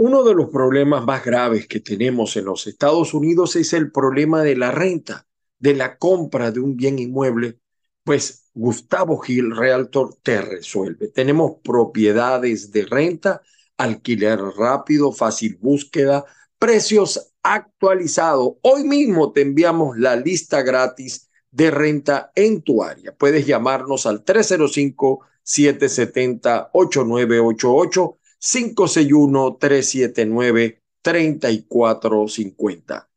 Uno de los problemas más graves que tenemos en los Estados Unidos es el problema de la renta, de la compra de un bien inmueble. Pues Gustavo Gil, Realtor, te resuelve. Tenemos propiedades de renta, alquiler rápido, fácil búsqueda, precios actualizados. Hoy mismo te enviamos la lista gratis de renta en tu área. Puedes llamarnos al 305-770-8988 561-379-3450.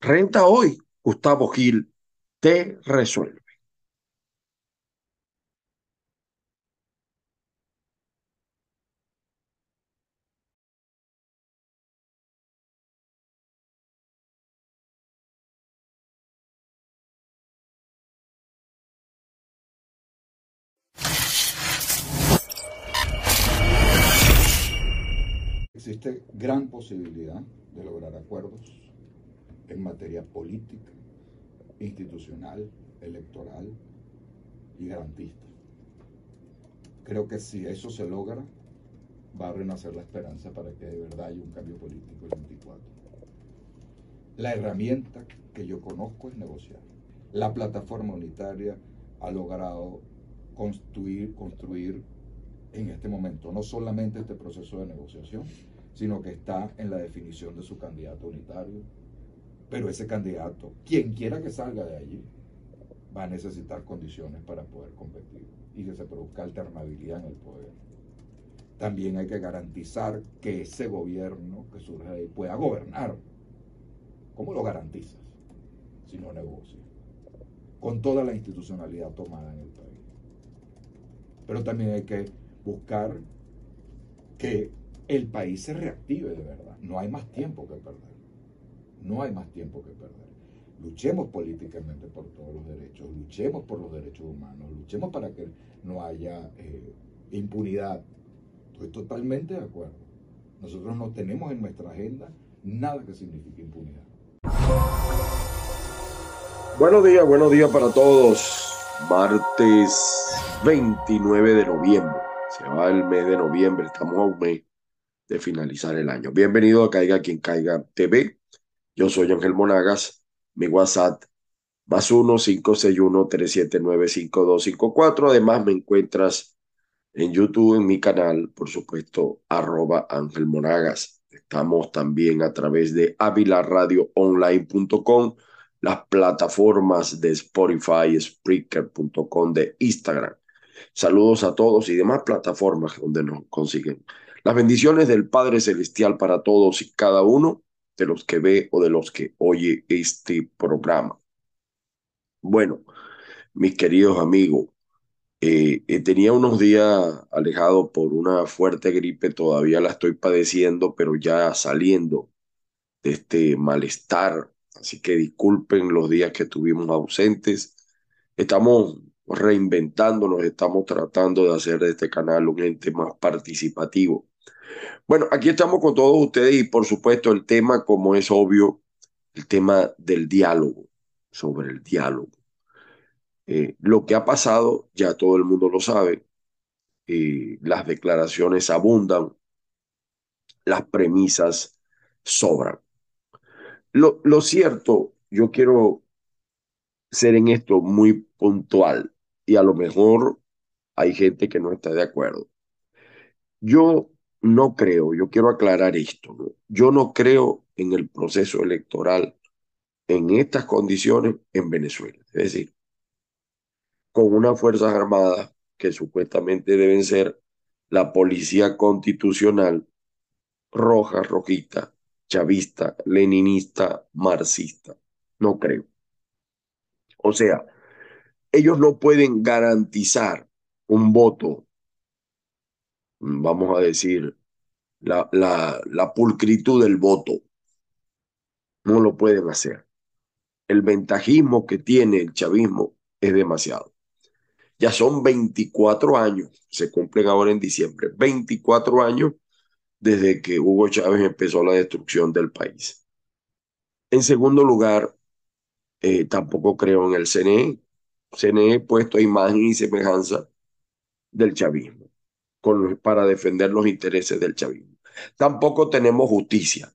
Renta hoy, Gustavo Gil te resuelve. Existe gran posibilidad de lograr acuerdos en materia política, institucional, electoral y garantista. Creo que si eso se logra, va a renacer la esperanza para que de verdad haya un cambio político el 24. La herramienta que yo conozco es negociar. La plataforma unitaria ha logrado construir, construir en este momento no solamente este proceso de negociación, sino que está en la definición de su candidato unitario. Pero ese candidato, quien quiera que salga de allí, va a necesitar condiciones para poder competir y que se produzca alternabilidad en el poder. También hay que garantizar que ese gobierno que surge ahí pueda gobernar. ¿Cómo lo garantizas si no negocias? Con toda la institucionalidad tomada en el país. Pero también hay que buscar que el país se reactive de verdad. No hay más tiempo que perder. No hay más tiempo que perder. Luchemos políticamente por todos los derechos, luchemos por los derechos humanos, luchemos para que no haya eh, impunidad. Estoy totalmente de acuerdo. Nosotros no tenemos en nuestra agenda nada que signifique impunidad. Buenos días, buenos días para todos. Martes 29 de noviembre. Se va el mes de noviembre, estamos a un mes de finalizar el año. Bienvenido a Caiga Quien Caiga TV. Yo soy Ángel Monagas. Mi WhatsApp más 1-561-379-5254. Además, me encuentras en YouTube, en mi canal, por supuesto, arroba Ángel Monagas. Estamos también a través de avilaradioonline.com, las plataformas de Spotify, Spreaker.com, de Instagram. Saludos a todos y demás plataformas donde nos consiguen las bendiciones del Padre Celestial para todos y cada uno de los que ve o de los que oye este programa. Bueno, mis queridos amigos, eh, eh, tenía unos días alejado por una fuerte gripe, todavía la estoy padeciendo, pero ya saliendo de este malestar. Así que disculpen los días que estuvimos ausentes. Estamos reinventándonos, estamos tratando de hacer de este canal un ente más participativo. Bueno, aquí estamos con todos ustedes y por supuesto el tema, como es obvio, el tema del diálogo, sobre el diálogo. Eh, lo que ha pasado, ya todo el mundo lo sabe, eh, las declaraciones abundan, las premisas sobran. Lo, lo cierto, yo quiero ser en esto muy puntual y a lo mejor hay gente que no está de acuerdo. Yo no creo, yo quiero aclarar esto, yo no creo en el proceso electoral en estas condiciones en Venezuela. Es decir, con unas Fuerzas Armadas que supuestamente deben ser la policía constitucional roja, rojita, chavista, leninista, marxista. No creo. O sea, ellos no pueden garantizar un voto vamos a decir, la, pulcritud del voto. No lo pueden hacer. El ventajismo que tiene el chavismo es demasiado. Ya son 24 años, se cumplen ahora en diciembre, 24 años desde que Hugo Chávez empezó la destrucción del país. En segundo lugar, eh, tampoco creo en el CNE. CNE puesto a imagen y semejanza del chavismo para defender los intereses del chavismo. Tampoco tenemos justicia.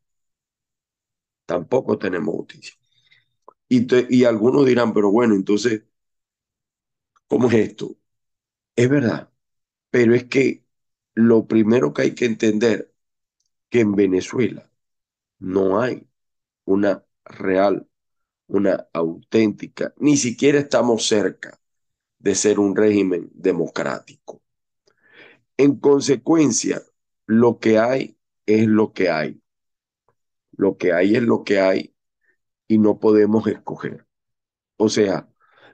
Tampoco tenemos justicia. Y, y algunos dirán, pero bueno, entonces, ¿cómo es esto? Es verdad, pero es que lo primero que hay que entender que en Venezuela no hay una real, una auténtica, ni siquiera estamos cerca de ser un régimen democrático. En consecuencia, lo que hay es lo que hay. Lo que hay es lo que hay y no podemos escoger. O sea,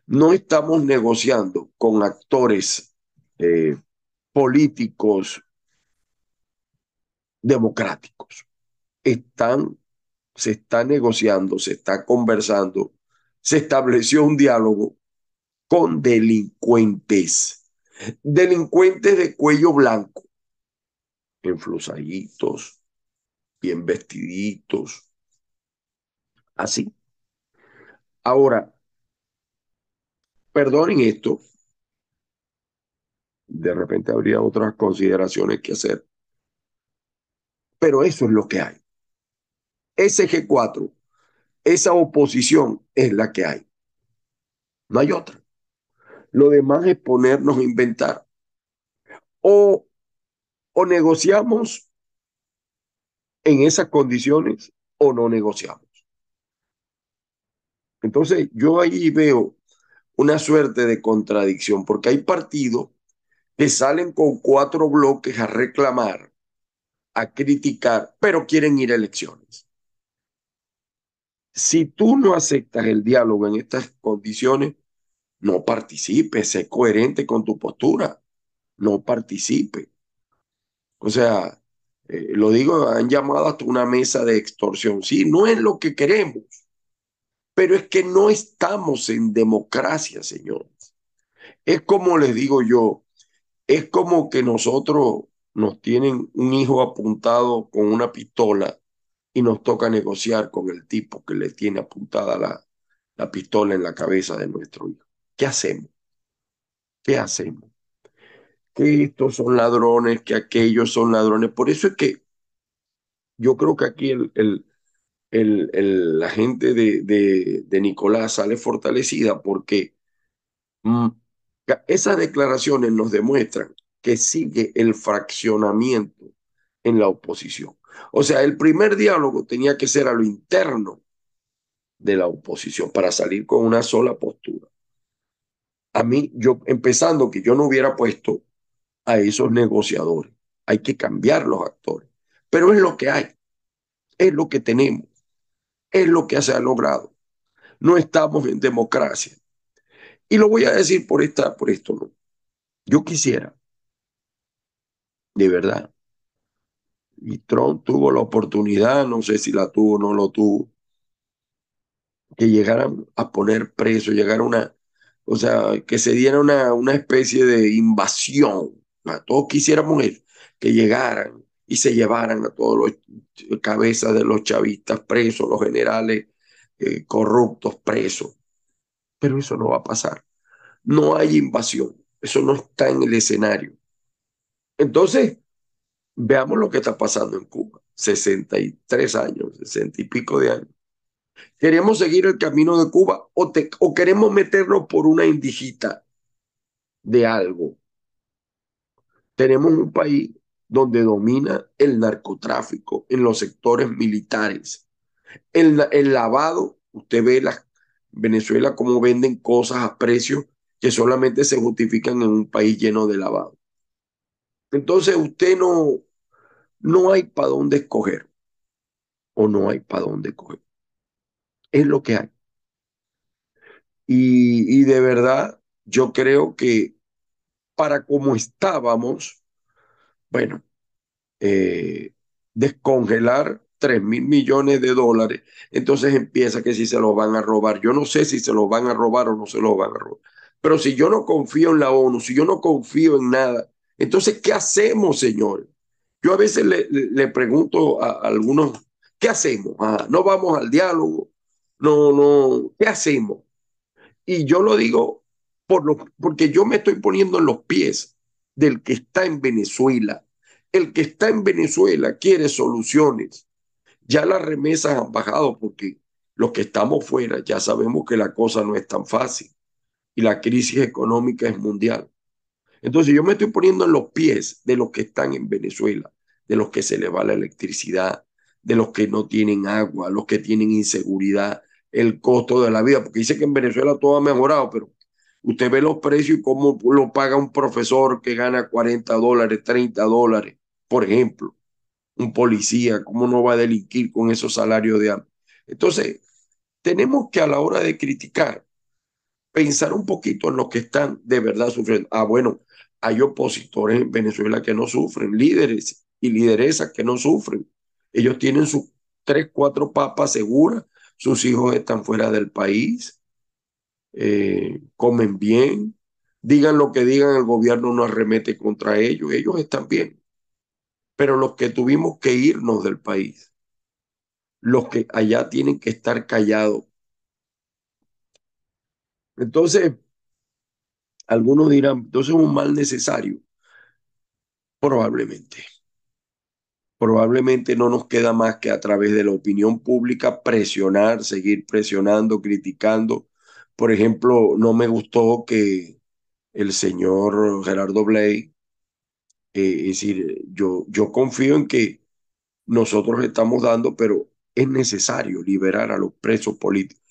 no estamos negociando con actores eh, políticos democráticos. Están, se está negociando, se está conversando, se estableció un diálogo con delincuentes, delincuentes de cuello blanco, enflusaditos, bien vestiditos, así. Ahora, perdonen esto, de repente habría otras consideraciones que hacer, pero eso es lo que hay. Ese G4, esa oposición es la que hay. No hay otra. Lo demás es ponernos a inventar. O, o negociamos en esas condiciones o no negociamos. Entonces yo ahí veo una suerte de contradicción, porque hay partidos que salen con cuatro bloques a reclamar, a criticar, pero quieren ir a elecciones. Si tú no aceptas el diálogo en estas condiciones, no participe, sé coherente con tu postura, no participe. O sea, eh, lo digo, han llamado hasta una mesa de extorsión. Sí, no es lo que queremos, pero es que no estamos en democracia, señores. Es como les digo yo, es como que nosotros nos tienen un hijo apuntado con una pistola y nos toca negociar con el tipo que le tiene apuntada la, la pistola en la cabeza de nuestro hijo. ¿Qué hacemos? ¿Qué hacemos? Que estos son ladrones, que aquellos son ladrones. Por eso es que yo creo que aquí el, el, el, la gente de, de, Nicolás sale fortalecida porque mm, esas declaraciones nos demuestran que sigue el fraccionamiento en la oposición. O sea, el primer diálogo tenía que ser a lo interno de la oposición para salir con una sola postura a mí, yo empezando que yo no hubiera puesto a esos negociadores. Hay que cambiar los actores. Pero es lo que hay, es lo que tenemos, es lo que se ha logrado. No estamos en democracia. Y lo voy a decir por, esta, por esto, ¿no? Yo quisiera, de verdad, y Trump tuvo la oportunidad, no sé si la tuvo o no lo tuvo, que llegaran a poner preso, llegar a una o sea, que se diera una, una especie de invasión. Todos quisiéramos que llegaran y se llevaran a todos los cabezas de los chavistas presos, los generales eh, corruptos presos. Pero eso no va a pasar. No hay invasión. Eso no está en el escenario. Entonces, veamos lo que está pasando en Cuba. 63 años, 60 y pico de años. ¿Queremos seguir el camino de Cuba o, queremos meternos por una indigita de algo? Tenemos un país donde domina el narcotráfico en los sectores militares. El, el lavado, usted ve la Venezuela cómo venden cosas a precios que solamente se justifican en un país lleno de lavado. Entonces usted no, no hay para dónde escoger o no hay para dónde escoger es lo que hay. Y, de verdad, yo creo que para como estábamos, bueno, eh, descongelar 3 mil millones de dólares, entonces empieza que si se los van a robar. Yo no sé si se los van a robar o no se los van a robar. Pero si yo no confío en la ONU, si yo no confío en nada, entonces, ¿qué hacemos, señores? Yo a veces le, pregunto a, algunos, ¿qué hacemos? Ah, no vamos al diálogo, no, no, ¿qué hacemos? Y yo lo digo por lo, porque yo me estoy poniendo en los pies del que está en Venezuela, el que está en Venezuela quiere soluciones. Ya las remesas han bajado porque los que estamos fuera ya sabemos que la cosa no es tan fácil y la crisis económica es mundial. Entonces yo me estoy poniendo en los pies de los que están en Venezuela, de los que se les va la electricidad, de los que no tienen agua, los que tienen inseguridad, el costo de la vida, porque dice que en Venezuela todo ha mejorado, pero usted ve los precios y cómo lo paga un profesor que gana 40 dólares, 30 dólares, por ejemplo, un policía, cómo no va a delinquir con esos salarios de hambre. Entonces, tenemos que a la hora de criticar, pensar un poquito en los que están de verdad sufriendo. Ah, bueno, hay opositores en Venezuela que no sufren, líderes y lideresas que no sufren. Ellos tienen sus tres, cuatro papas seguras, sus hijos están fuera del país, eh, comen bien, digan lo que digan, el gobierno no arremete contra ellos, ellos están bien. Pero los que tuvimos que irnos del país, los que allá tienen que estar callados. Entonces, algunos dirán, entonces es un mal necesario. Probablemente. Probablemente no nos queda más que a través de la opinión pública presionar, seguir presionando, criticando. Por ejemplo, no me gustó que el señor Gerardo Blay, eh, es decir, yo, yo confío en que nosotros estamos dando, pero es necesario liberar a los presos políticos.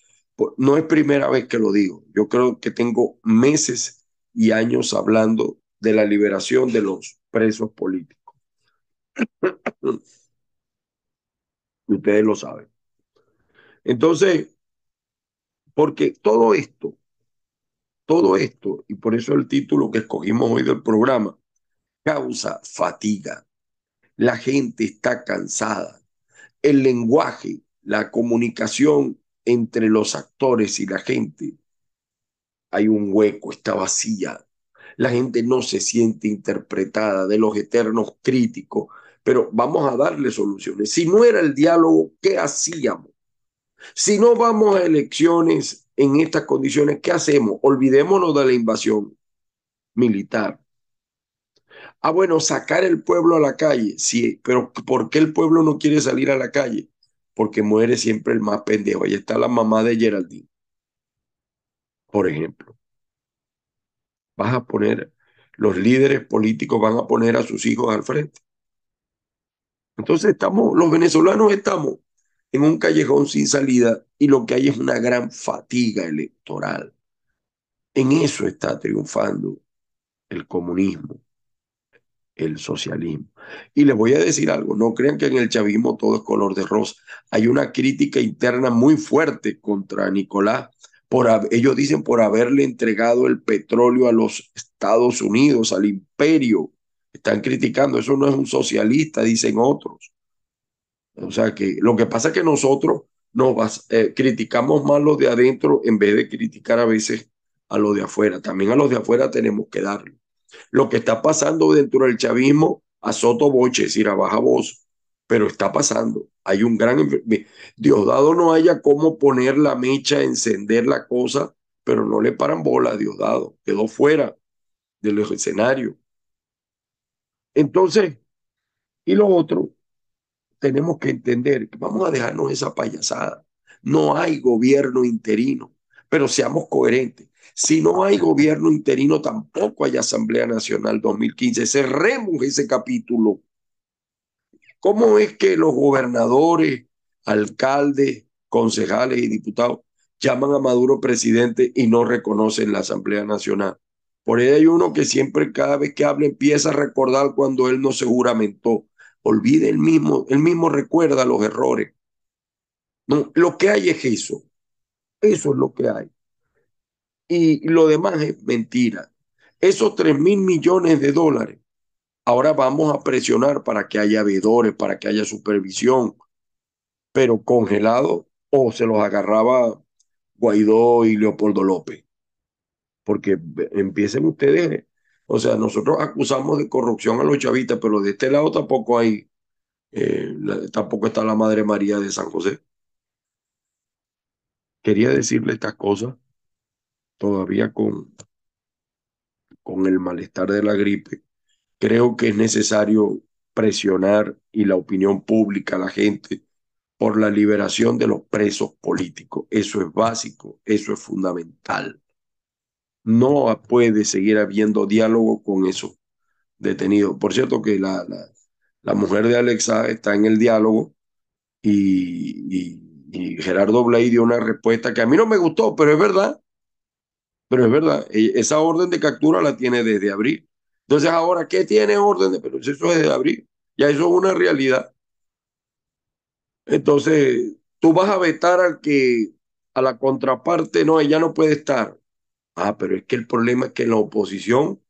No es primera vez que lo digo. Yo creo que tengo meses y años hablando de la liberación de los presos políticos. Ustedes lo saben. Entonces, porque todo esto, todo esto, y por eso el título que escogimos hoy del programa, causa fatiga. La gente está cansada. El lenguaje, la comunicación entre los actores y la gente hay un hueco, está vacía. La gente no se siente interpretada de los eternos críticos, pero vamos a darle soluciones. Si no era el diálogo, ¿qué hacíamos? Si no vamos a elecciones en estas condiciones, ¿qué hacemos? Olvidémonos de la invasión militar. Ah, bueno, sacar el pueblo a la calle. Sí, pero ¿por qué el pueblo no quiere salir a la calle? Porque muere siempre el más pendejo. Ahí está la mamá de Geraldine por ejemplo. Vas a poner, los líderes políticos van a poner a sus hijos al frente. Entonces estamos, los venezolanos estamos en un callejón sin salida y lo que hay es una gran fatiga electoral. En eso está triunfando el comunismo, el socialismo. Y les voy a decir algo, no crean que en el chavismo todo es color de rosa. Hay una crítica interna muy fuerte contra Nicolás por, ellos dicen por haberle entregado el petróleo a los Estados Unidos, al imperio. Están criticando, eso no es un socialista, dicen otros. O sea que lo que pasa es que nosotros nos eh, criticamos más los de adentro en vez de criticar a veces a los de afuera. También a los de afuera tenemos que darle. Lo que está pasando dentro del chavismo, a Soto Boche, es decir, a baja voz, pero está pasando. Hay un gran... Diosdado no haya cómo poner la mecha, encender la cosa, pero no le paran bola a Diosdado. Quedó fuera del escenario. Entonces, y lo otro, tenemos que entender que vamos a dejarnos esa payasada. No hay gobierno interino, pero seamos coherentes. Si no hay gobierno interino, tampoco hay Asamblea Nacional 2015. Cerremos ese capítulo ¿Cómo es que los gobernadores, alcaldes, concejales y diputados llaman a Maduro presidente y no reconocen la Asamblea Nacional? Por ahí hay uno que siempre, cada vez que habla, empieza a recordar cuando él no se juramentó. Olvide el mismo, él mismo recuerda los errores. No, lo que hay es eso. Eso es lo que hay. Y lo demás es mentira. Esos tres mil millones de dólares Ahora vamos a presionar para que haya veedores, para que haya supervisión, pero congelado o se los agarraba Guaidó y Leopoldo López. Porque empiecen ustedes, o sea, nosotros acusamos de corrupción a los chavistas, pero de este lado tampoco hay, eh, tampoco está la Madre María de San José. Quería decirle estas cosas todavía con, con el malestar de la gripe creo que es necesario presionar y la opinión pública, la gente, por la liberación de los presos políticos. Eso es básico, eso es fundamental. No puede seguir habiendo diálogo con esos detenidos. Por cierto que la, la, la mujer de Alexa está en el diálogo y, y, Gerardo Blay dio una respuesta que a mí no me gustó, pero es verdad. Pero es verdad, e, esa orden de captura la tiene desde abril. Entonces ahora, ¿qué tiene orden de? Pero eso es desde abril. Ya eso es una realidad. Entonces, tú vas a vetar al que, a la contraparte, no, ella no puede estar. Ah, pero es que el problema es que en la oposición,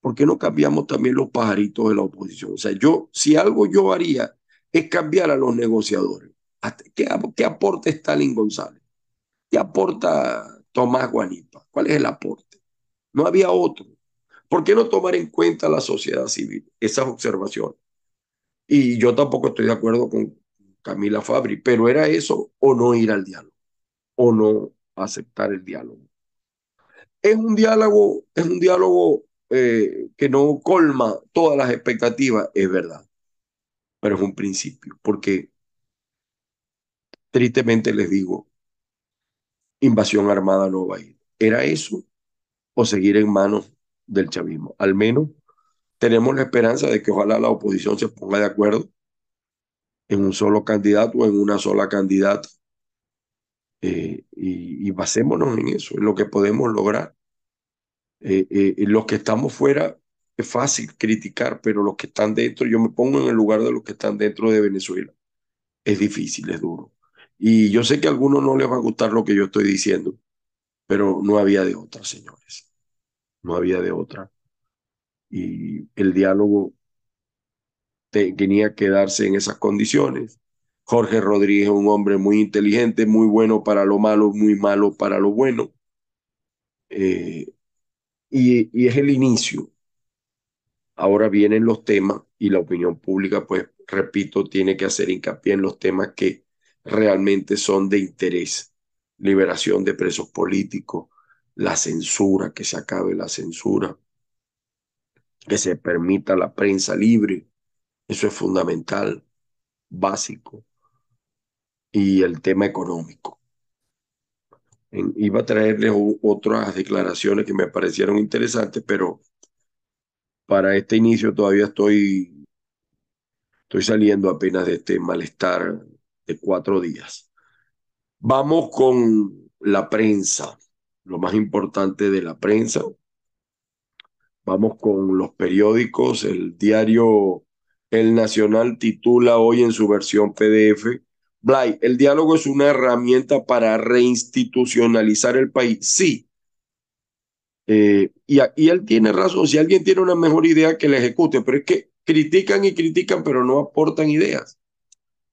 ¿por qué no cambiamos también los pajaritos de la oposición? O sea, yo, si algo yo haría, es cambiar a los negociadores. ¿Qué, qué aporta Stalin González? ¿Qué aporta Tomás Guanipa? ¿Cuál es el aporte? No había otro. ¿Por qué no tomar en cuenta la sociedad civil? Esas observaciones. Y yo tampoco estoy de acuerdo con Camila Fabri, pero era eso o no ir al diálogo, o no aceptar el diálogo. Es un diálogo, es un diálogo eh, que no colma todas las expectativas, es verdad, pero es un principio, porque tristemente les digo, invasión armada no va a ir. ¿Era eso o seguir en manos del chavismo? Al menos tenemos la esperanza de que ojalá la oposición se ponga de acuerdo en un solo candidato o en una sola candidata. Eh, y, basémonos en eso, en lo que podemos lograr. Eh, eh, los que estamos fuera es fácil criticar, pero los que están dentro, yo me pongo en el lugar de los que están dentro de Venezuela. Es difícil, es duro. Y yo sé que a algunos no les va a gustar lo que yo estoy diciendo, pero no había de otra, señores. No había de otra. Y el diálogo tenía que darse en esas condiciones. Jorge Rodríguez un hombre muy inteligente, muy bueno para lo malo, muy malo para lo bueno. Eh, y, es el inicio. Ahora vienen los temas y la opinión pública, pues, repito, tiene que hacer hincapié en los temas que realmente son de interés. Liberación de presos políticos, la censura, que se acabe la censura, que se permita la prensa libre, eso es fundamental, básico. Y el tema económico. Iba a traerles otras declaraciones que me parecieron interesantes, pero para este inicio todavía estoy, estoy saliendo apenas de este malestar de cuatro días. Vamos con la prensa, lo más importante de la prensa. Vamos con los periódicos, el diario el Nacional titula hoy en su versión PDF, Blay, ¿el diálogo es una herramienta para reinstitucionalizar el país? Sí. Eh, y, él tiene razón, si alguien tiene una mejor idea que la ejecute, pero es que critican y critican, pero no aportan ideas.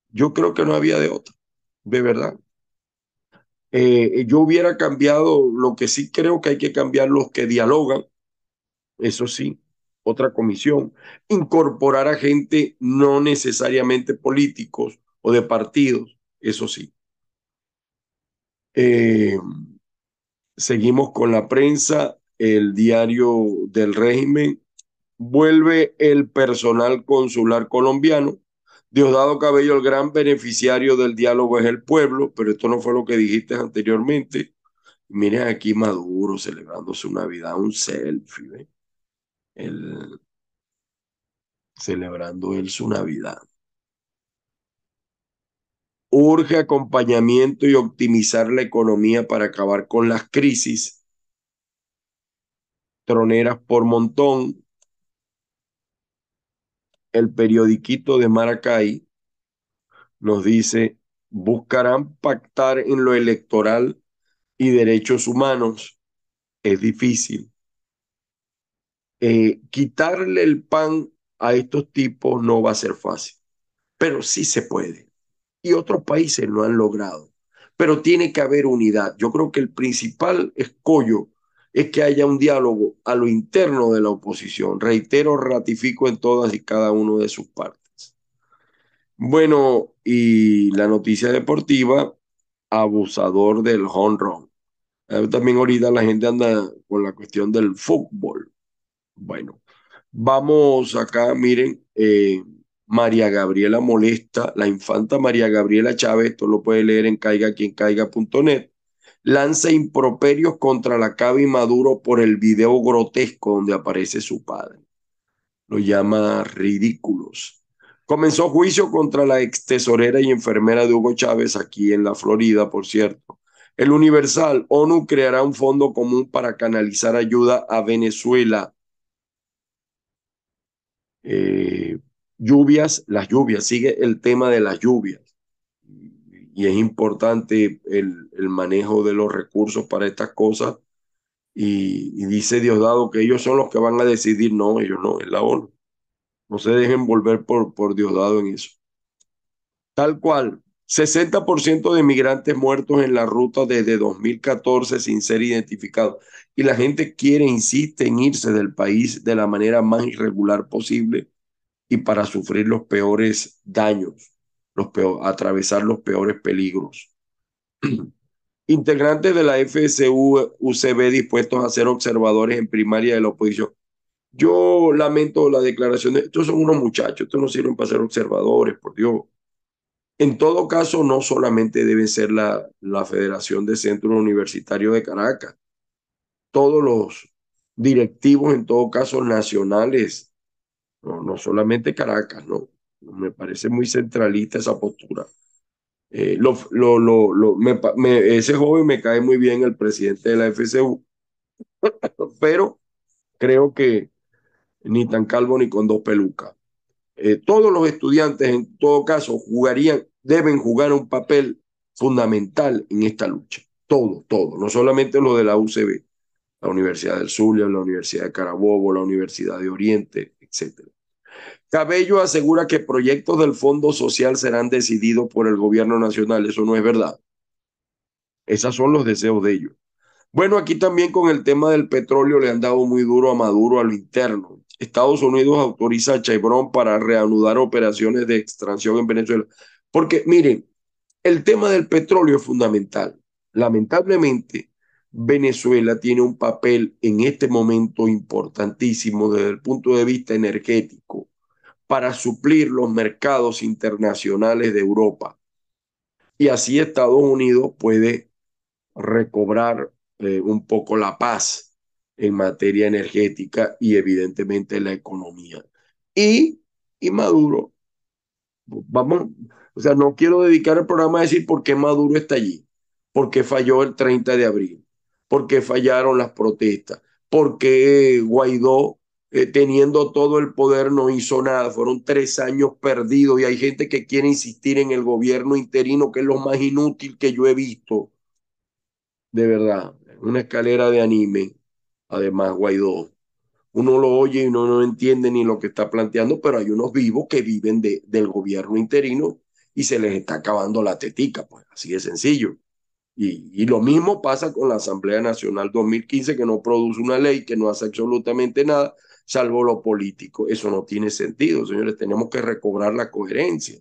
Yo creo que no había de otra, de verdad. Eh, yo hubiera cambiado, lo que sí creo que hay que cambiar los que dialogan, eso sí, otra comisión, incorporar a gente no necesariamente políticos o de partidos, eso sí. Eh, seguimos con la prensa, el diario del régimen, vuelve el personal consular colombiano. Diosdado Cabello, el gran beneficiario del diálogo es el pueblo, pero esto no fue lo que dijiste anteriormente. Miren aquí Maduro celebrando su Navidad, un selfie el, celebrando él su Navidad. Urge acompañamiento y optimizar la economía para acabar con las crisis. Troneras por montón. El periodiquito de Maracay nos dice, buscarán pactar en lo electoral y derechos humanos. Es difícil. Eh, quitarle el pan a estos tipos no va a ser fácil, pero sí se puede. Y otros países lo han logrado, pero tiene que haber unidad. Yo creo que el principal escollo es que haya un diálogo a lo interno de la oposición. Reitero, ratifico en todas y cada una de sus partes. Bueno, y la noticia deportiva, abusador del home run. Eh, también ahorita la gente anda con la cuestión del fútbol. Bueno, Vamos acá, miren, eh, María Gabriela Molesta, la infanta María Gabriela Chávez, esto lo puede leer en caigaquiencaiga.net, lanza improperios contra la Cabi Maduro por el video grotesco donde aparece su padre. Lo llama ridículos. Comenzó juicio contra la ex tesorera y enfermera de Hugo Chávez aquí en la Florida, por cierto. El Universal, ONU creará un fondo común para canalizar ayuda a Venezuela. Eh, lluvias, las lluvias, sigue el tema de las lluvias. Y es importante el, el manejo de los recursos para estas cosas. Y, y, dice Diosdado que ellos son los que van a decidir, no, ellos no, es la ONU. No se dejen volver por, por Diosdado en eso. Tal cual, 60% de migrantes muertos en la ruta desde 2014 sin ser identificados. Y la gente quiere, insiste en irse del país de la manera más irregular posible y para sufrir los peores daños, los peor, atravesar los peores peligros. Integrantes de la FSU, UCB dispuestos a ser observadores en primaria de la oposición. Yo lamento la declaración de estos son unos muchachos, estos no sirven para ser observadores, por Dios. En todo caso, no solamente debe ser la, la Federación de Centros Universitarios de Caracas, todos los directivos, en todo caso, nacionales no, no solamente Caracas, no. Me parece muy centralista esa postura. Eh, lo, lo, lo, lo ese joven me cae muy bien, el presidente de la FCU, pero creo que ni tan calvo ni con dos pelucas. Eh, todos los estudiantes, en todo caso, jugarían, deben jugar un papel fundamental en esta lucha. Todo, todo, no solamente lo de la UCB, la Universidad del Zulia, la Universidad de Carabobo, la Universidad de Oriente, etcétera. Cabello asegura que proyectos del Fondo Social serán decididos por el gobierno nacional. Eso no es verdad. Esos son los deseos de ellos. Bueno, aquí también con el tema del petróleo le han dado muy duro a Maduro a lo interno. Estados Unidos autoriza a Chevron para reanudar operaciones de extracción en Venezuela. Porque miren, el tema del petróleo es fundamental. Lamentablemente, Venezuela tiene un papel en este momento importantísimo desde el punto de vista energético para suplir los mercados internacionales de Europa. Y así Estados Unidos puede recobrar eh, un poco la paz en materia energética y evidentemente la economía. Y, y Maduro, vamos, o sea, no quiero dedicar el programa a decir por qué Maduro está allí, porque falló el 30 de abril por qué fallaron las protestas, por qué Guaidó, eh, teniendo todo el poder, no hizo nada. Fueron tres años perdidos y hay gente que quiere insistir en el gobierno interino, que es lo más inútil que yo he visto. De verdad, una escalera de anime. Además, Guaidó. Uno lo oye y uno no entiende ni lo que está planteando, pero hay unos vivos que viven de, del gobierno interino y se les está acabando la tetica, pues así de sencillo. Y, lo mismo pasa con la Asamblea Nacional 2015, que no produce una ley, que no hace absolutamente nada, salvo lo político. Eso no tiene sentido, señores. Tenemos que recobrar la coherencia.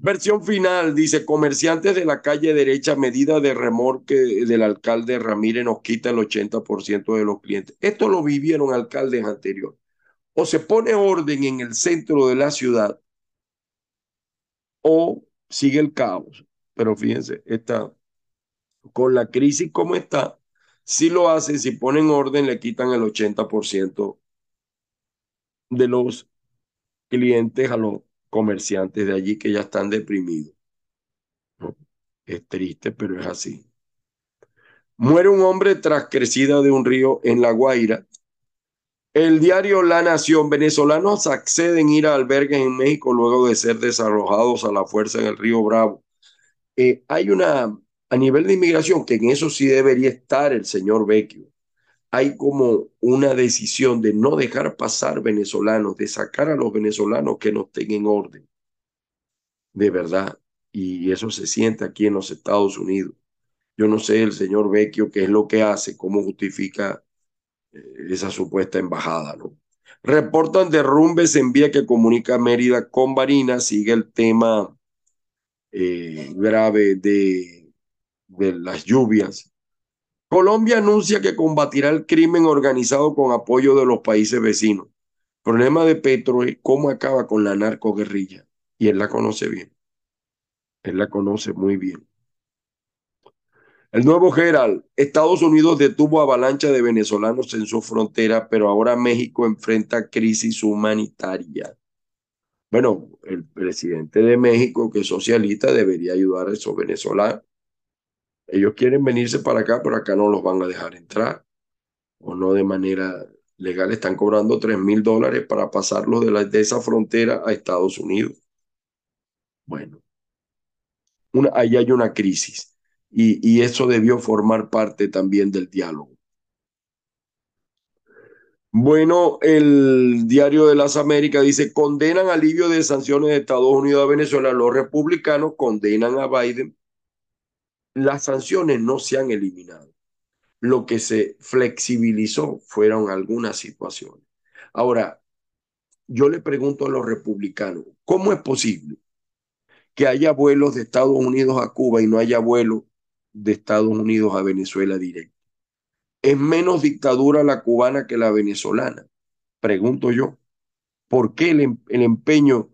Versión final, dice, comerciantes de la calle derecha, medida de remorque del alcalde Ramírez nos quita el 80% de los clientes. Esto lo vivieron alcaldes anteriores. O se pone orden en el centro de la ciudad o sigue el caos pero fíjense, está con la crisis como está, si lo hacen, si ponen orden, le quitan el 80% de los clientes a los comerciantes de allí que ya están deprimidos. Es triste, pero es así. Muere un hombre tras crecida de un río en La Guaira. El diario La Nación, venezolanos acceden a ir a albergues en México luego de ser desarrojados a la fuerza en el río Bravo. Eh, hay una, a nivel de inmigración, que en eso sí debería estar el señor Vecchio, hay como una decisión de no dejar pasar venezolanos, de sacar a los venezolanos que no estén en orden, de verdad. Y eso se siente aquí en los Estados Unidos. Yo no sé el señor Vecchio qué es lo que hace, cómo justifica eh, esa supuesta embajada, ¿no? Reportan derrumbes en vía que comunica Mérida con Barinas, sigue el tema eh, grave de, las lluvias Colombia anuncia que combatirá el crimen organizado con apoyo de los países vecinos. problema de Petro es cómo acaba con la narcoguerrilla. Y él la conoce bien. Él la conoce muy bien. El nuevo Gerald, Estados Unidos detuvo avalancha de venezolanos en su frontera, pero ahora México enfrenta crisis humanitaria. Bueno, el presidente de México, que es socialista, debería ayudar a esos venezolanos. Ellos quieren venirse para acá, pero acá no los van a dejar entrar. O no de manera legal. Están cobrando 3 mil dólares para pasarlos de, de esa frontera a Estados Unidos. Bueno, ahí hay una crisis. Y eso debió formar parte también del diálogo. Bueno, el diario de las Américas dice, condenan alivio de sanciones de Estados Unidos a Venezuela. Los republicanos condenan a Biden. Las sanciones no se han eliminado. Lo que se flexibilizó fueron algunas situaciones. Ahora, yo le pregunto a los republicanos, ¿cómo es posible que haya vuelos de Estados Unidos a Cuba y no haya vuelos de Estados Unidos a Venezuela directo? ¿Es menos dictadura la cubana que la venezolana? Pregunto yo. ¿Por qué el, em, el empeño,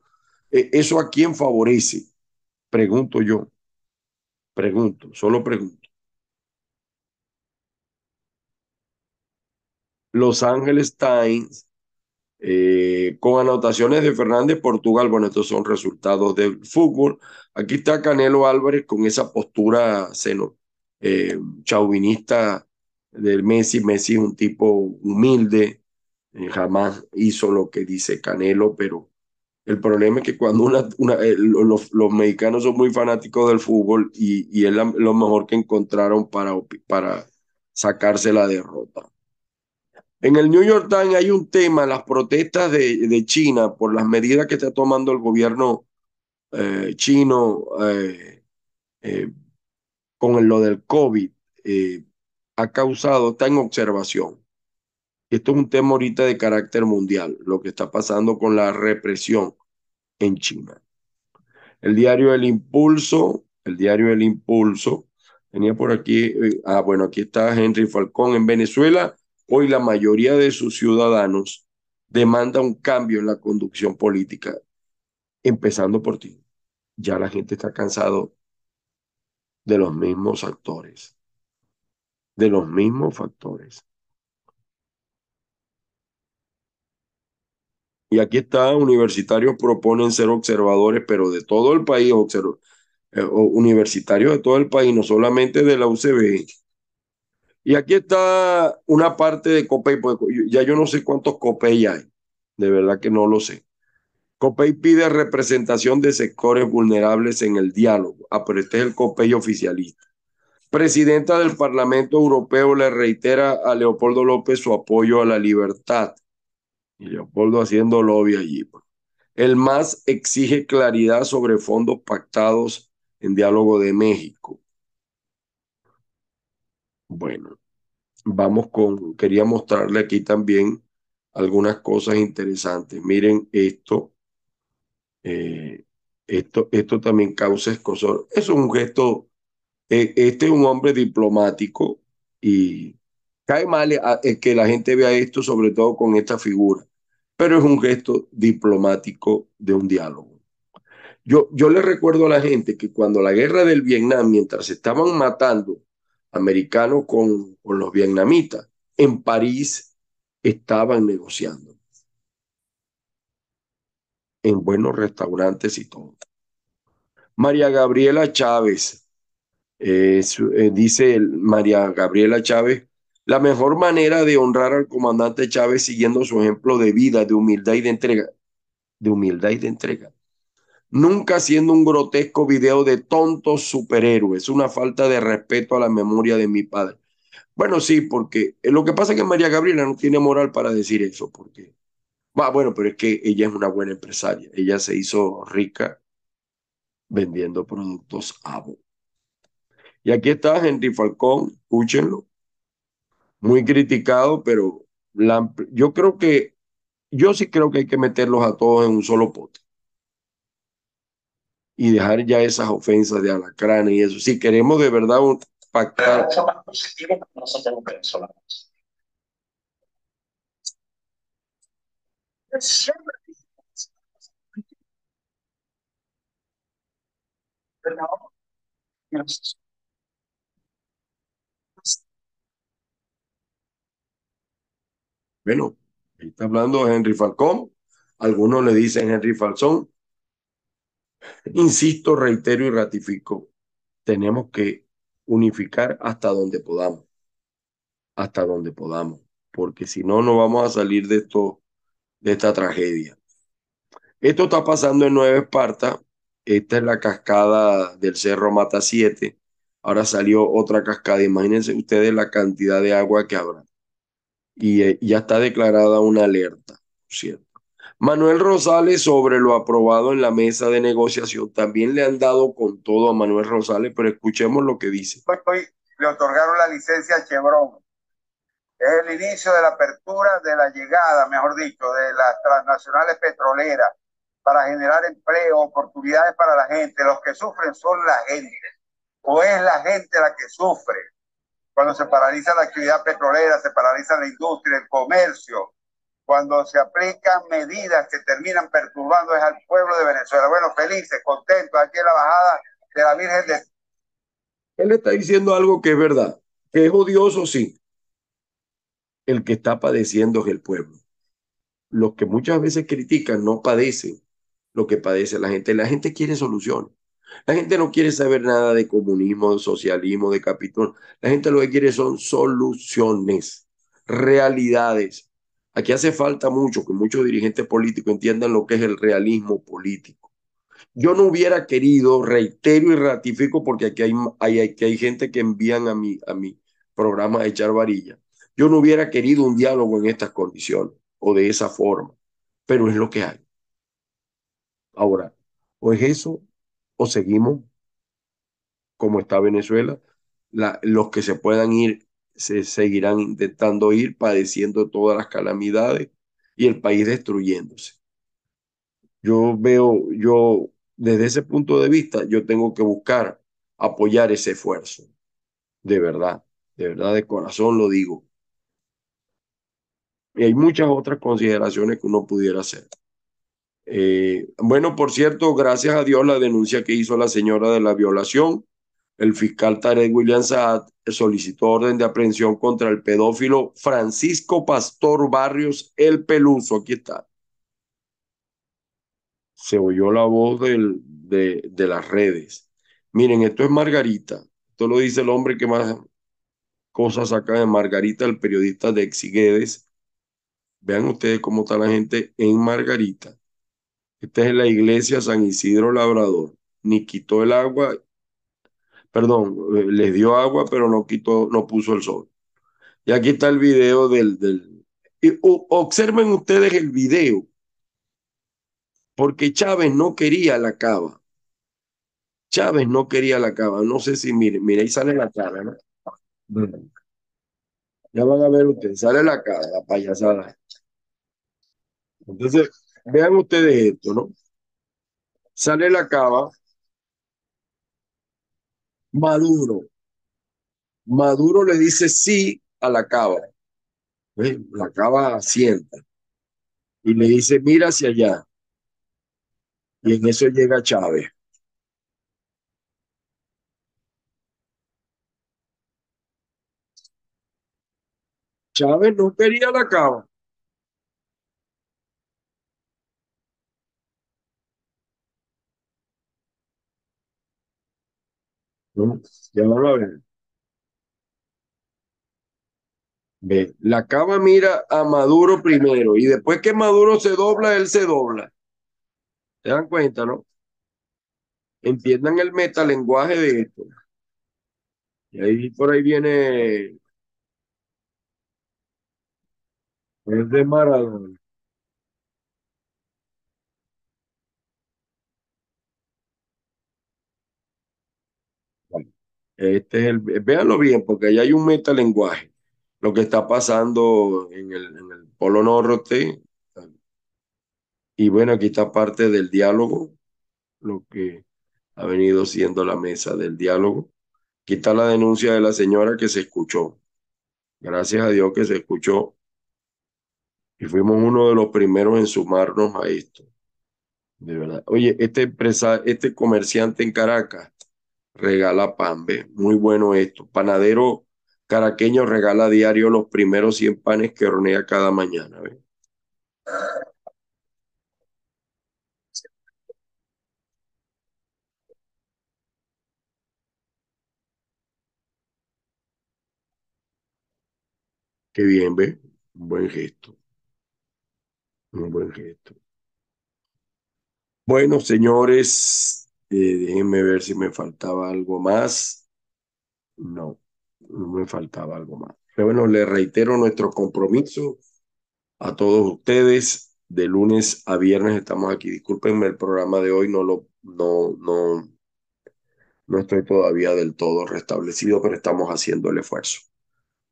eh, eso a quién favorece? Pregunto yo. Pregunto, solo pregunto. Los Angeles Times, eh, con anotaciones de Fernández Portugal. Bueno, estos son resultados del fútbol. Aquí está Canelo Álvarez con esa postura seno, eh, chauvinista del Messi. Messi es un tipo humilde, eh, jamás hizo lo que dice Canelo, pero el problema es que cuando una, eh, los, mexicanos son muy fanáticos del fútbol y, y es lo mejor que encontraron para, para sacarse la derrota. En el New York Times hay un tema, las protestas de, de China por las medidas que está tomando el gobierno eh, chino con lo del COVID ha causado, está en observación. Esto es un tema ahorita de carácter mundial, lo que está pasando con la represión en China. El diario El Impulso, el diario El Impulso, tenía por aquí, eh, ah, bueno, aquí está Henry Falcón. En Venezuela, hoy la mayoría de sus ciudadanos demanda un cambio en la conducción política, empezando por ti. Ya la gente está cansado de los mismos actores, de los mismos factores. Y aquí está, universitarios proponen ser observadores, pero de todo el país, eh, universitarios de todo el país, no solamente de la UCB. Y aquí está una parte de COPEI, porque ya yo no sé cuántos COPEI hay, de verdad que no lo sé. COPEI pide representación de sectores vulnerables en el diálogo. Ah, pero este es el COPEI oficialista. Presidenta del Parlamento Europeo le reitera a Leopoldo López su apoyo a la libertad. Y Leopoldo haciendo lobby allí. El MAS exige claridad sobre fondos pactados en diálogo de México. Bueno, vamos con, quería mostrarle aquí también algunas cosas interesantes. Miren esto. Eh, esto, esto también causa escosor. Es un gesto, este es un hombre diplomático y cae mal que la gente vea esto, sobre todo con esta figura, pero es un gesto diplomático de un diálogo. Yo, yo le recuerdo a la gente que cuando la guerra del Vietnam, mientras estaban matando americanos con, con los vietnamitas, en París estaban negociando en buenos restaurantes y todo. María Gabriela Chávez, eh, eh, dice María Gabriela Chávez, la mejor manera de honrar al comandante Chávez siguiendo su ejemplo de vida, de humildad y de entrega, de humildad y de entrega. Nunca haciendo un grotesco video de tontos superhéroes, una falta de respeto a la memoria de mi padre. Bueno, sí, porque lo que pasa es que María Gabriela no tiene moral para decir eso, porque, ah, bueno, pero es que ella es una buena empresaria, ella se hizo rica vendiendo productos Avo. Y aquí está Henry Falcón, escúchenlo, muy criticado, pero yo creo que, yo sí creo que hay que meterlos a todos en un solo pote. Y dejar ya esas ofensas de alacrán y eso. Si queremos de verdad pactar. Bueno, ahí está hablando Henry Falcón. Algunos le dicen Henry Falcón. Insisto, reitero y ratifico. Tenemos que unificar hasta donde podamos. Hasta donde podamos. Porque si no, no vamos a salir de esto, de esta tragedia. Esto está pasando en Nueva Esparta. Esta es la cascada del Cerro Mata 7. Ahora salió otra cascada. Imagínense ustedes la cantidad de agua que habrá. Y eh, ya está declarada una alerta, ¿cierto? Manuel Rosales sobre lo aprobado en la mesa de negociación. También le han dado con todo a Manuel Rosales, pero escuchemos lo que dice. Le otorgaron la licencia a Chevron. Es el inicio de la apertura de la llegada, mejor dicho, de las transnacionales petroleras para generar empleo, oportunidades para la gente. Los que sufren son la gente, o es la gente la que sufre. Cuando se paraliza la actividad petrolera, se paraliza la industria, el comercio, cuando se aplican medidas que terminan perturbando al pueblo de Venezuela. Bueno, felices, contentos, aquí en la bajada de la Virgen de... Él está diciendo algo que es verdad, que es odioso, sí. El que está padeciendo es el pueblo. Los que muchas veces critican no padecen lo que padece la gente. La gente quiere soluciones. La gente no quiere saber nada de comunismo, de socialismo, de capitalismo. La gente lo que quiere son soluciones, realidades. Aquí hace falta mucho que muchos dirigentes políticos entiendan lo que es el realismo político. Yo no hubiera querido, reitero y ratifico, porque aquí hay, hay, hay gente que envían a mi, a mi programa a echar varilla. Yo no hubiera querido un diálogo en estas condiciones o de esa forma, pero es lo que hay. Ahora, o es eso, o seguimos como está Venezuela. La, los que se puedan ir se seguirán intentando ir, padeciendo todas las calamidades y el país destruyéndose. Yo veo, yo desde ese punto de vista, yo tengo que buscar apoyar ese esfuerzo. De verdad, de verdad, de corazón lo digo. Y hay muchas otras consideraciones que uno pudiera hacer. Eh, bueno, por cierto, gracias a Dios la denuncia que hizo la señora de la violación, el fiscal Tarek William Saad solicitó orden de aprehensión contra el pedófilo Francisco Pastor Barrios El Peluso. Aquí está. Se oyó la voz de, de las redes. Miren, esto es Margarita. Esto lo dice el hombre que más cosas saca de Margarita, el periodista de Exiguedes. Vean ustedes cómo está la gente en Margarita. Esta es la iglesia San Isidro Labrador. Ni quitó el agua, perdón, eh, les dio agua, pero no quitó, no puso el sol. Y aquí está el video del, del y, observen ustedes el video, porque Chávez no quería la cava. Chávez no quería la cava. No sé si, miren, mire, ahí sale la cara, ¿no? Ya van a ver ustedes, sale la cara, la payasada. Entonces, Vean ustedes esto, ¿no? Sale la cava, Maduro. Maduro le dice sí a la cava. La cava sienta y le dice mira hacia allá. Y en eso llega Chávez. Chávez no quería la cava. Ya ver. Ve, la cava mira a Maduro primero y después que Maduro se dobla, él se dobla. ¿Se dan cuenta, no? Entiendan el metalenguaje de esto. Y ahí por ahí viene es de Maradona. Este es el, véanlo bien, porque ahí hay un metalenguaje. Lo que está pasando en el, en el Polo Norte. Y bueno, aquí está parte del diálogo, lo que ha venido siendo la mesa del diálogo. Aquí está la denuncia de la señora que se escuchó. Gracias a Dios que se escuchó. Y fuimos uno de los primeros en sumarnos a esto. De verdad. Oye, este empresa, este comerciante en Caracas regala pan, ¿ve? Muy bueno esto. Panadero caraqueño regala a diario los primeros 100 panes que hornea cada mañana, ¿ve? Qué bien, ¿ve? Un buen gesto. Un buen gesto. Bueno, señores, eh, déjenme ver si me faltaba algo más. No, no me faltaba algo más. Pero bueno, les reitero nuestro compromiso a todos ustedes. De lunes a viernes estamos aquí. Discúlpenme el programa de hoy, no lo, no, no, no estoy todavía del todo restablecido, pero estamos haciendo el esfuerzo.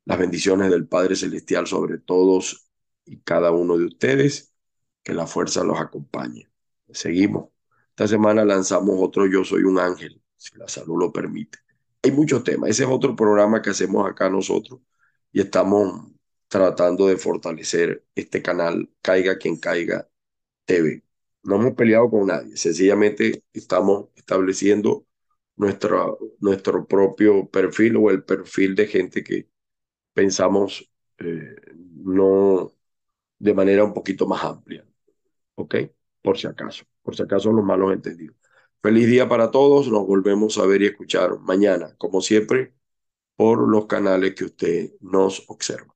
Las bendiciones del Padre Celestial sobre todos y cada uno de ustedes. Que la fuerza los acompañe. Seguimos. Esta semana lanzamos otro Yo Soy un Ángel, si la salud lo permite. Hay muchos temas. Ese es otro programa que hacemos acá nosotros y estamos tratando de fortalecer este canal, Caiga quien caiga TV. No hemos peleado con nadie, sencillamente estamos estableciendo nuestro, nuestro propio perfil o el perfil de gente que pensamos eh, no de manera un poquito más amplia. ¿Ok? Por si acaso, por si acaso los malos entendidos. Feliz día para todos, nos volvemos a ver y escuchar mañana, como siempre, por los canales que usted nos observa.